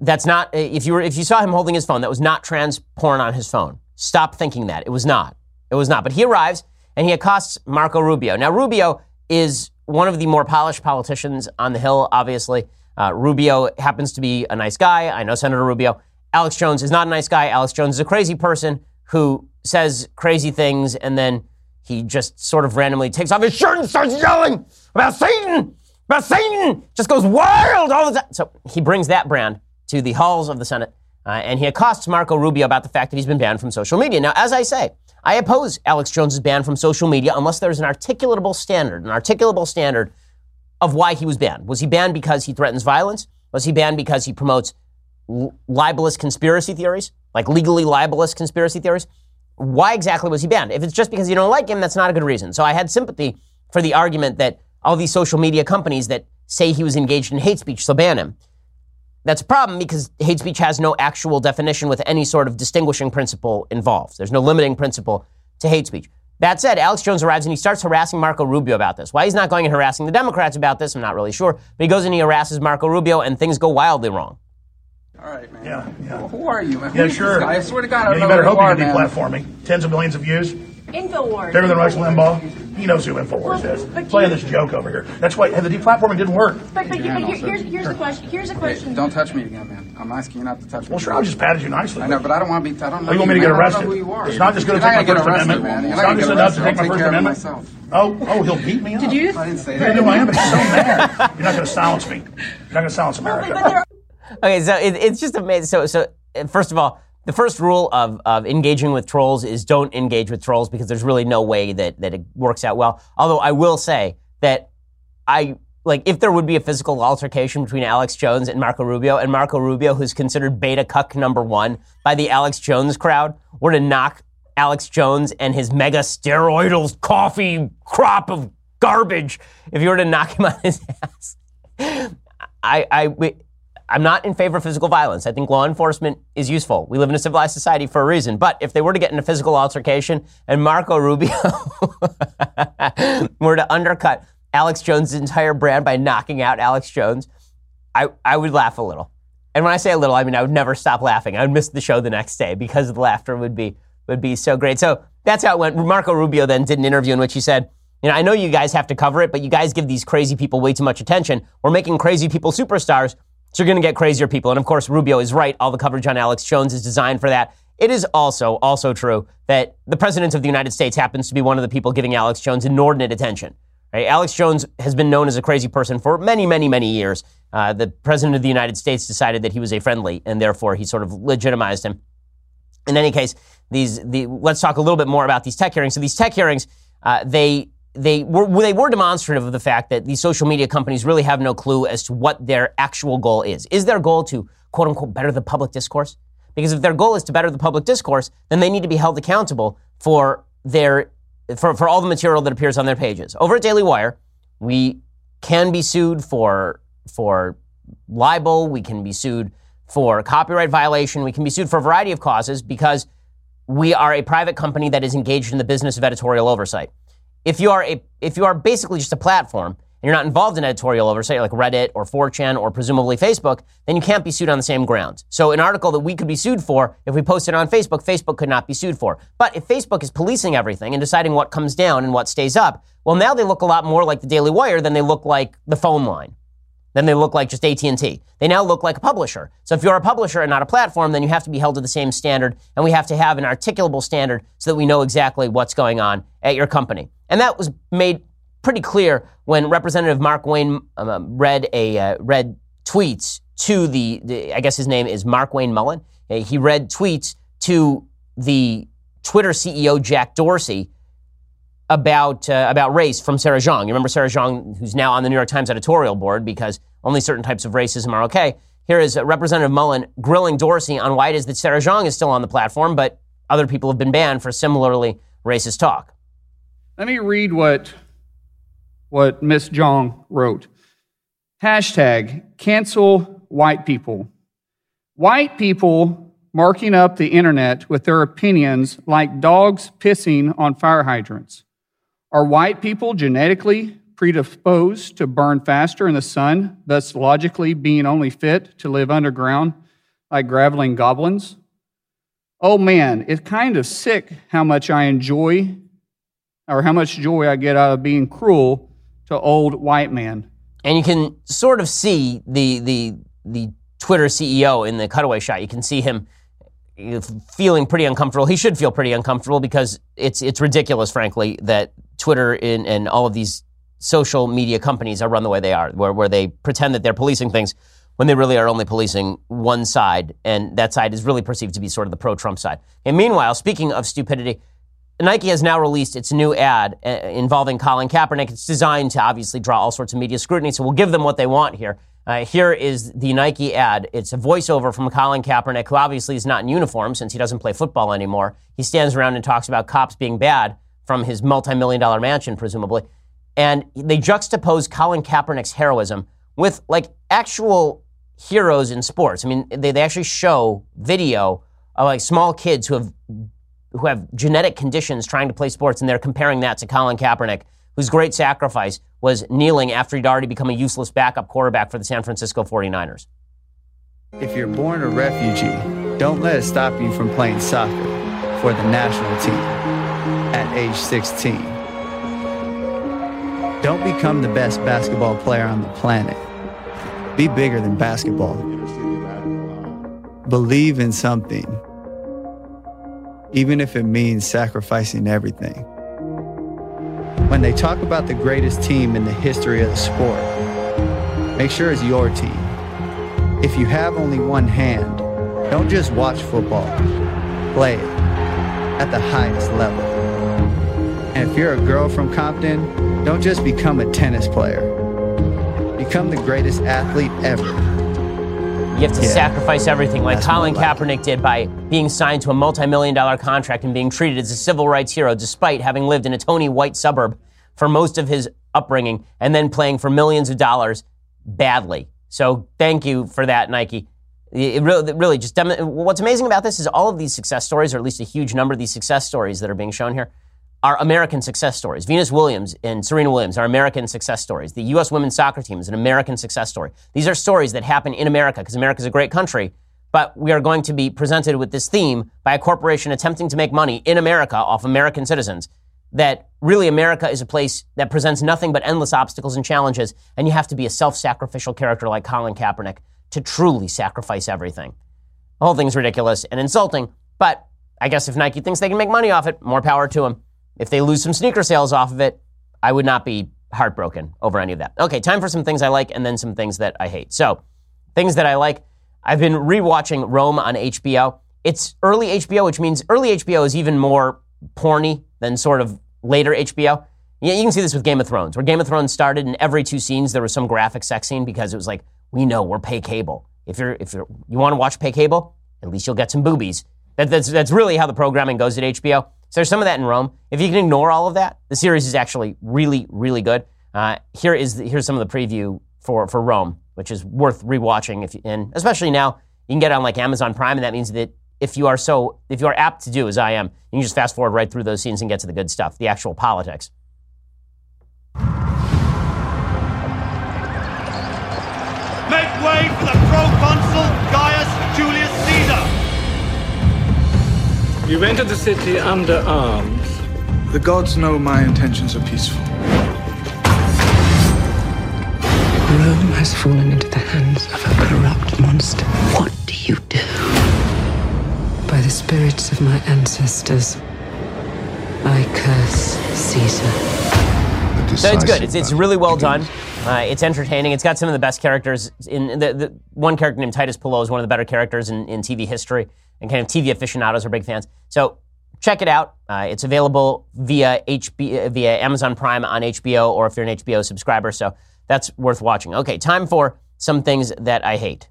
That's not if you were if you saw him holding his phone, that was not trans porn on his phone. Stop thinking that. It was not. It was not. But he arrives and he accosts Marco Rubio. Now Rubio is one of the more polished politicians on the Hill, obviously. Uh, Rubio happens to be a nice guy. I know Senator Rubio. Alex Jones is not a nice guy. Alex Jones is a crazy person who says crazy things and then he just sort of randomly takes off his shirt and starts yelling about Satan, about Satan, just goes wild all the time. So he brings that brand to the halls of the Senate, uh, and he accosts Marco Rubio about the fact that he's been banned from social media. Now, as I say, I oppose Alex Jones's ban from social media unless there's an articulable standard, an articulable standard of why he was banned. Was he banned because he threatens violence? Was he banned because he promotes libelous conspiracy theories, like legally libelous conspiracy theories? why exactly was he banned? If it's just because you don't like him, that's not a good reason. So I had sympathy for the argument that all these social media companies that say he was engaged in hate speech, so ban him. That's a problem because hate speech has no actual definition with any sort of distinguishing principle involved. There's no limiting principle to hate speech. That said, Alex Jones arrives and he starts harassing Marco Rubio about this. Why he's not going and harassing the Democrats about this, I'm not really sure. But he goes and he harasses Marco Rubio and things go wildly wrong. All right, man. Yeah, yeah. Well, who are you, man? Yeah, Who's sure. I swear to God, I Yeah, don't you know better who hope you you are, can man. deplatforming. Tens of millions of views. Infowars. Bigger than Rush Infowars. Limbaugh. He knows who Infowars Well, is. Playing this joke over here. That's why and the deplatforming didn't work. But, but, Yeah, but here- sir. here's, here's the question. Here's a Hey, question. don't touch me again, man. I'm asking you not to touch me. Well, sure, I just patted you nicely. I know, but I don't want to be. I don't know Oh, you want me to man. get I don't arrested? know who you are. It's not just going to take my not First arrested, Amendment. man. It's not not just get enough to arrested. take my I'll First care of Amendment. myself. Oh, oh, he'll beat me up. Did you just? I didn't say Yeah, that. no, I am, but he's so mad. You're not going to silence me. You're not going to silence America. Okay, so it, it's just amazing. So, so uh, first of all, the first rule of, of engaging with trolls is don't engage with trolls because there's really no way that, that it works out well. Although I will say that I like if there would be a physical altercation between Alex Jones and Marco Rubio, and Marco Rubio, who's considered beta cuck number one by the Alex Jones crowd, were to knock Alex Jones and his mega steroidal coffee crop of garbage, if you were to knock him on his ass, I, I, I'm not in favor of physical violence. I think law enforcement is useful. We live in a civilized society for a reason. But if they were to get in a physical altercation and Marco Rubio were to undercut Alex Jones' entire brand by knocking out Alex Jones, I, I would laugh a little. And when I say a little, I mean I would never stop laughing. I would miss the show the next day because the laughter would be would be so great. So that's how it went. Marco Rubio then did an interview in which he said, you know, I know you guys have to cover it, but you guys give these crazy people way too much attention. We're making crazy people superstars, so you're going to get crazier people. And of course, Rubio is right. All the coverage on Alex Jones is designed for that. It is also also true that the president of the United States happens to be one of the people giving Alex Jones inordinate attention. Right? Alex Jones has been known as a crazy person for many, many, many years. Uh, the president of the United States decided that he was a friendly, and therefore he sort of legitimized him. In any case, these the let's talk a little bit more about these tech hearings. So these tech hearings, uh, they they were they were demonstrative of the fact that these social media companies really have no clue as to what their actual goal is. Is their goal to quote unquote better the public discourse? Because if their goal is to better the public discourse, then they need to be held accountable for their for, for all the material that appears on their pages. Over at Daily Wire, we can be sued for for libel, we can be sued for copyright violation, we can be sued for a variety of causes because we are a private company that is engaged in the business of editorial oversight. If you are a if you are basically just a platform and you're not involved in editorial oversight like Reddit or 4chan or presumably Facebook, then you can't be sued on the same grounds. So an article that we could be sued for, if we posted on Facebook, Facebook could not be sued for. But if Facebook is policing everything and deciding what comes down and what stays up, well now they look a lot more like the Daily Wire than they look like the phone line. Then they look like just AT&T. They now look like a publisher. So if you're a publisher and not a platform, then you have to be held to the same standard and we have to have an articulable standard so that we know exactly what's going on at your company. And that was made pretty clear when Representative Markwayne um, read a uh, read tweets to the, the, I guess his name is Markwayne Mullin. He read tweets to the Twitter CEO Jack Dorsey about uh, about race from Sarah Jeong. You remember Sarah Jeong, who's now on the New York Times editorial board because only certain types of racism are okay. Here is Representative Mullin grilling Dorsey on why it is that Sarah Jeong is still on the platform, but other people have been banned for similarly racist talk. Let me read what what Miss Jeong wrote. Hashtag cancel white people. White people marking up the internet with their opinions like dogs pissing on fire hydrants. Are white people genetically predisposed to burn faster in the sun, thus logically being only fit to live underground like graveling goblins? Oh man, it's kind of sick how much I enjoy or how much joy I get out of being cruel to old white man. And you can sort of see the the the Twitter CEO in the cutaway shot. You can see him feeling pretty uncomfortable. He should feel pretty uncomfortable because it's it's ridiculous, frankly, that Twitter and, and all of these social media companies are run the way they are, where, where they pretend that they're policing things when they really are only policing one side, and that side is really perceived to be sort of the pro-Trump side. And meanwhile, speaking of stupidity, Nike has now released its new ad uh, involving Colin Kaepernick. It's designed to obviously draw all sorts of media scrutiny, so we'll give them what they want here. Uh, here is the Nike ad. It's a voiceover from Colin Kaepernick, who obviously is not in uniform since he doesn't play football anymore. He stands around and talks about cops being bad from his multi-million dollar mansion, presumably. And they juxtapose Colin Kaepernick's heroism with like actual heroes in sports. I mean, they, they actually show video of like small kids who have who have genetic conditions trying to play sports, and they're comparing that to Colin Kaepernick, whose great sacrifice was kneeling after he'd already become a useless backup quarterback for the San Francisco 49ers. If you're born a refugee, don't let it stop you from playing soccer for the national team at age 16. Don't become the best basketball player on the planet. Be bigger than basketball. Believe in something, even if it means sacrificing everything. When they talk about the greatest team in the history of the sport, make sure it's your team. If you have only one hand, don't just watch football, play it at the highest level. And if you're a girl from Compton, don't just become a tennis player. Become the greatest athlete ever. You have to yeah, sacrifice everything, like Colin Kaepernick did by being signed to a multi million dollar contract and being treated as a civil rights hero despite having lived in a Tony white suburb for most of his upbringing and then playing for millions of dollars badly. So thank you for that, Nike. It really, really just what's amazing about this is all of these success stories, or at least a huge number of these success stories that are being shown here, are American success stories. Venus Williams and Serena Williams are American success stories. The U.S. women's soccer team is an American success story. These are stories that happen in America because America is a great country, but we are going to be presented with this theme by a corporation attempting to make money in America off American citizens. That really America is a place that presents nothing but endless obstacles and challenges, and you have to be a self sacrificial character like Colin Kaepernick to truly sacrifice everything. The whole thing's ridiculous and insulting, but I guess if Nike thinks they can make money off it, more power to them. If they lose some sneaker sales off of it, I would not be heartbroken over any of that. Okay, time for some things I like and then some things that I hate. So, things that I like. I've been rewatching Rome on HBO. It's early HBO, which means early HBO is even more porny than sort of later HBO. Yeah, You can see this with Game of Thrones, where Game of Thrones started, and every two scenes there was some graphic sex scene because it was like, we know we're pay cable. If you're if you're, you want to watch pay cable, at least you'll get some boobies. That, that's that's really how the programming goes at HBO. So there's some of that in Rome. If you can ignore all of that, the series is actually really, really good. Uh, here is the, here's some of the preview for for Rome, which is worth rewatching. If and especially now you can get it on like Amazon Prime, and that means that if you are so if you are apt to do as I am, you can just fast forward right through those scenes and get to the good stuff, the actual politics. Make way for the proconsul You've entered the city under arms. The gods know my intentions are peaceful. Rome has fallen into the hands of a corrupt monster. What do you do? By the spirits of my ancestors, I curse Caesar. So it's good. It's, it's really well done. Uh, it's entertaining. It's got some of the best characters. In the, the one character named Titus Pullo is one of the better characters in, in TV history, and kind of TV aficionados are big fans. So check it out. Uh, it's available via HB, via Amazon Prime on HBO, or if you're an HBO subscriber. So that's worth watching. Okay, time for some things that I hate.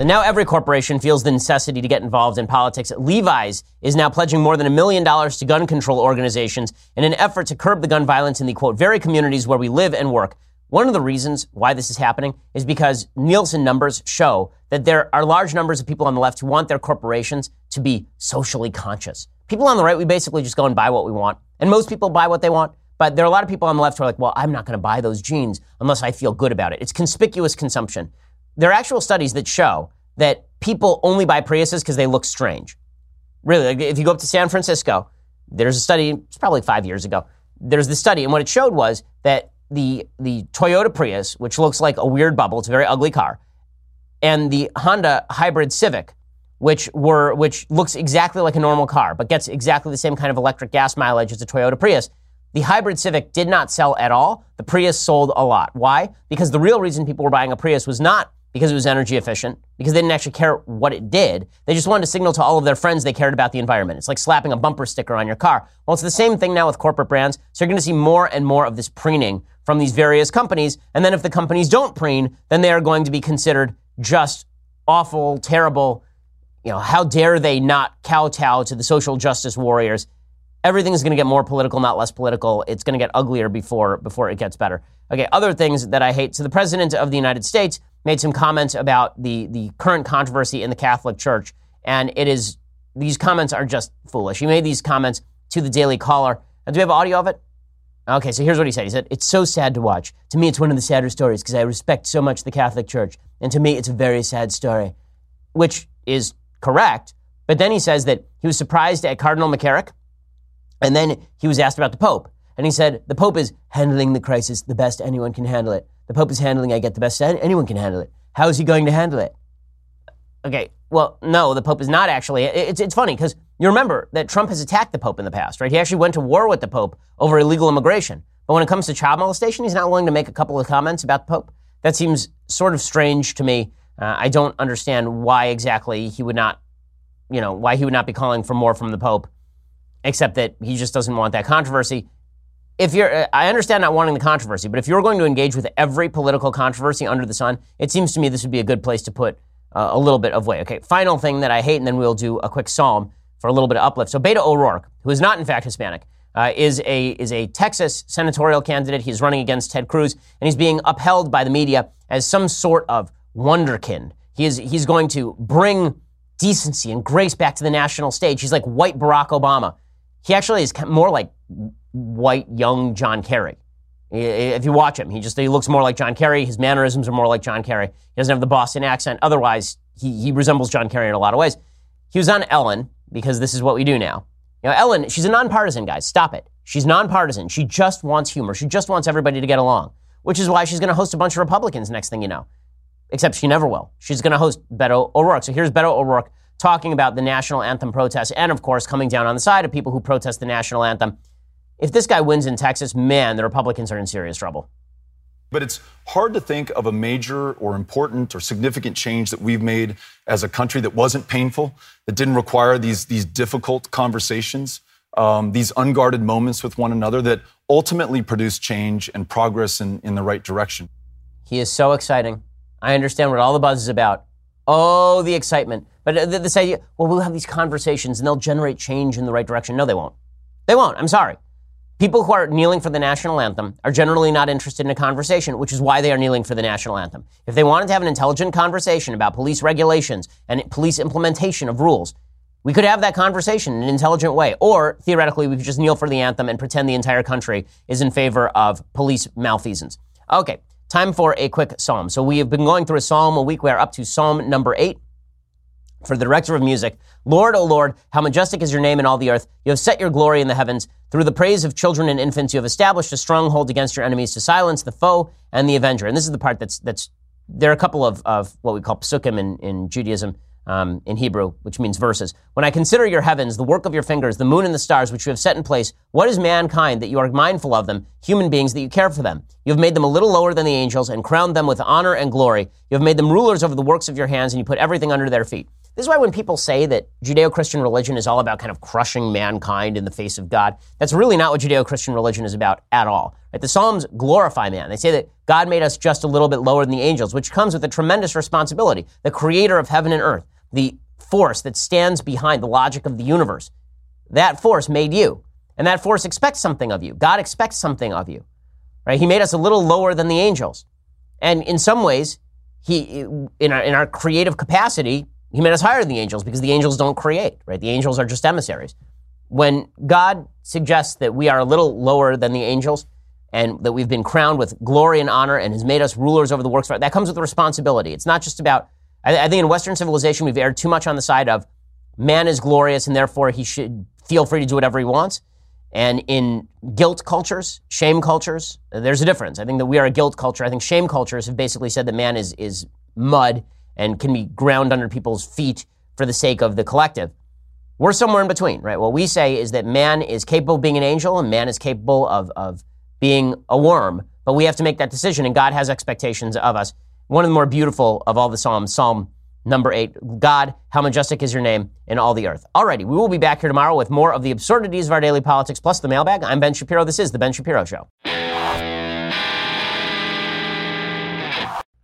So now every corporation feels the necessity to get involved in politics. Levi's is now pledging more than a million dollars to gun control organizations in an effort to curb the gun violence in the quote, very communities where we live and work. One of the reasons why this is happening is because Nielsen numbers show that there are large numbers of people on the left who want their corporations to be socially conscious. People on the right, we basically just go and buy what we want. And most people buy what they want. But there are a lot of people on the left who are like, well, I'm not going to buy those jeans unless I feel good about it. It's conspicuous consumption. There are actual studies that show that people only buy Priuses because they look strange. Really, if you go up to San Francisco, there's a study, it's probably five years ago. There's the study, and what it showed was that the, the Toyota Prius, which looks like a weird bubble, it's a very ugly car, and the Honda Hybrid Civic, which were which looks exactly like a normal car, but gets exactly the same kind of electric gas mileage as a Toyota Prius. The hybrid Civic did not sell at all. The Prius sold a lot. Why? Because the real reason people were buying a Prius was not because it was energy efficient, because they didn't actually care what it did. They just wanted to signal to all of their friends they cared about the environment. It's like slapping a bumper sticker on your car. Well, it's the same thing now with corporate brands. So you're going to see more and more of this preening from these various companies. And then if the companies don't preen, then they are going to be considered just awful, terrible. You know, how dare they not kowtow to the social justice warriors? Everything is going to get more political, not less political. It's going to get uglier before before it gets better. Okay, other things that I hate. So the president of the United States made some comments about the, the current controversy in the Catholic Church. And it is, these comments are just foolish. He made these comments to the Daily Caller. Do we have audio of it? Okay, so here's what he said. He said, It's so sad to watch. To me, it's one of the sadder stories because I respect so much the Catholic Church. And to me, it's a very sad story, which is correct. But then he says that he was surprised at Cardinal McCarrick. And then he was asked about the Pope. And he said, The Pope is handling the crisis the best anyone can handle it. The Pope is handling, I get the best, anyone can handle it. How is he going to handle it? Okay, well, no, the Pope is not actually. It's, it's funny because you remember that Trump has attacked the Pope in the past, right? He actually went to war with the Pope over illegal immigration. But when it comes to child molestation, he's not willing to make a couple of comments about the Pope. That seems sort of strange to me. Uh, I don't understand why exactly he would not, you know, why he would not be calling for more from the Pope, except that he just doesn't want that controversy if you're, I understand not wanting the controversy, but if you're going to engage with every political controversy under the sun, it seems to me this would be a good place to put uh, a little bit of weight. Okay, final thing that I hate, and then we'll do a quick psalm for a little bit of uplift. So Beto O'Rourke, who is not in fact Hispanic, uh, is a is a Texas senatorial candidate. He's running against Ted Cruz, and he's being upheld by the media as some sort of wonderkind. He is he's going to bring decency and grace back to the national stage. He's like white Barack Obama. He actually is more like white young John Kerry. If you watch him, he just he looks more like John Kerry. His mannerisms are more like John Kerry. He doesn't have the Boston accent. Otherwise, he, he resembles John Kerry in a lot of ways. He was on Ellen because this is what we do now. You know, Ellen, she's a nonpartisan, guys. Stop it. She's nonpartisan. She just wants humor. She just wants everybody to get along, which is why she's going to host a bunch of Republicans next thing you know. Except she never will. She's going to host Beto O'Rourke. So here's Beto O'Rourke talking about the national anthem protest and, of course, coming down on the side of people who protest the national anthem if this guy wins in Texas, man, the Republicans are in serious trouble. But it's hard to think of a major or important or significant change that we've made as a country that wasn't painful, that didn't require these, these difficult conversations, um, these unguarded moments with one another that ultimately produce change and progress in, in the right direction. He is so exciting. I understand what all the buzz is about. Oh, the excitement. But this idea, well, we'll have these conversations and they'll generate change in the right direction. No, they won't. They won't. I'm sorry. People who are kneeling for the national anthem are generally not interested in a conversation, which is why they are kneeling for the national anthem. If they wanted to have an intelligent conversation about police regulations and police implementation of rules, we could have that conversation in an intelligent way. Or theoretically, we could just kneel for the anthem and pretend the entire country is in favor of police malfeasance. Okay, time for a quick psalm. So we have been going through a psalm a week. We are up to psalm number eight. For the director of music, Lord, O Lord, how majestic is your name in all the earth. You have set your glory in the heavens. Through the praise of children and infants, you have established a stronghold against your enemies to silence the foe and the avenger. And this is the part that's, that's there are a couple of, of what we call psukim in, in Judaism, um, in Hebrew, which means verses. When I consider your heavens, the work of your fingers, the moon and the stars which you have set in place, what is mankind that you are mindful of them, human beings that you care for them? You have made them a little lower than the angels and crowned them with honor and glory. You have made them rulers over the works of your hands, and you put everything under their feet. This is why when people say that Judeo Christian religion is all about kind of crushing mankind in the face of God, that's really not what Judeo Christian religion is about at all. Right? The Psalms glorify man. They say that God made us just a little bit lower than the angels, which comes with a tremendous responsibility. The creator of heaven and earth, the force that stands behind the logic of the universe, that force made you. And that force expects something of you. God expects something of you. Right? He made us a little lower than the angels. And in some ways, he, in our, in our creative capacity, he made us higher than the angels because the angels don't create, right? The angels are just emissaries. When God suggests that we are a little lower than the angels and that we've been crowned with glory and honor and has made us rulers over the works of art, that comes with responsibility. It's not just about, I, I think in Western civilization, we've erred too much on the side of man is glorious and therefore he should feel free to do whatever he wants. And in guilt cultures, shame cultures, there's a difference. I think that we are a guilt culture. I think shame cultures have basically said that man is, is mud and can be ground under people's feet for the sake of the collective. We're somewhere in between, right? What we say is that man is capable of being an angel and man is capable of, of being a worm, but we have to make that decision, and God has expectations of us. One of the more beautiful of all the Psalms, Psalm number eight God, how majestic is your name in all the earth. Alrighty, we will be back here tomorrow with more of the absurdities of our daily politics plus the mailbag. I'm Ben Shapiro. This is The Ben Shapiro Show.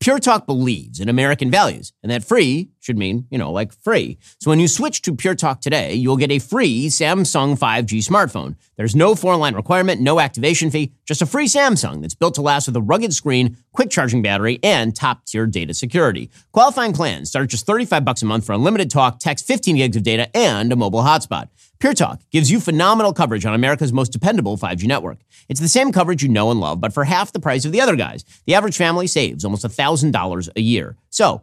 Pure Talk believes in American values, and that free should mean, you know, like free. So when you switch to Pure Talk today, you'll get a free Samsung 5G smartphone. There's no foreign line requirement, no activation fee, just a free Samsung that's built to last with a rugged screen, quick charging battery, and top tier data security. Qualifying plans start at just 35 bucks a month for unlimited talk, text, 15 gigs of data, and a mobile hotspot. Pure Talk gives you phenomenal coverage on America's most dependable 5G network. It's the same coverage you know and love, but for half the price of the other guys. The average family saves almost $1,000 a year. So,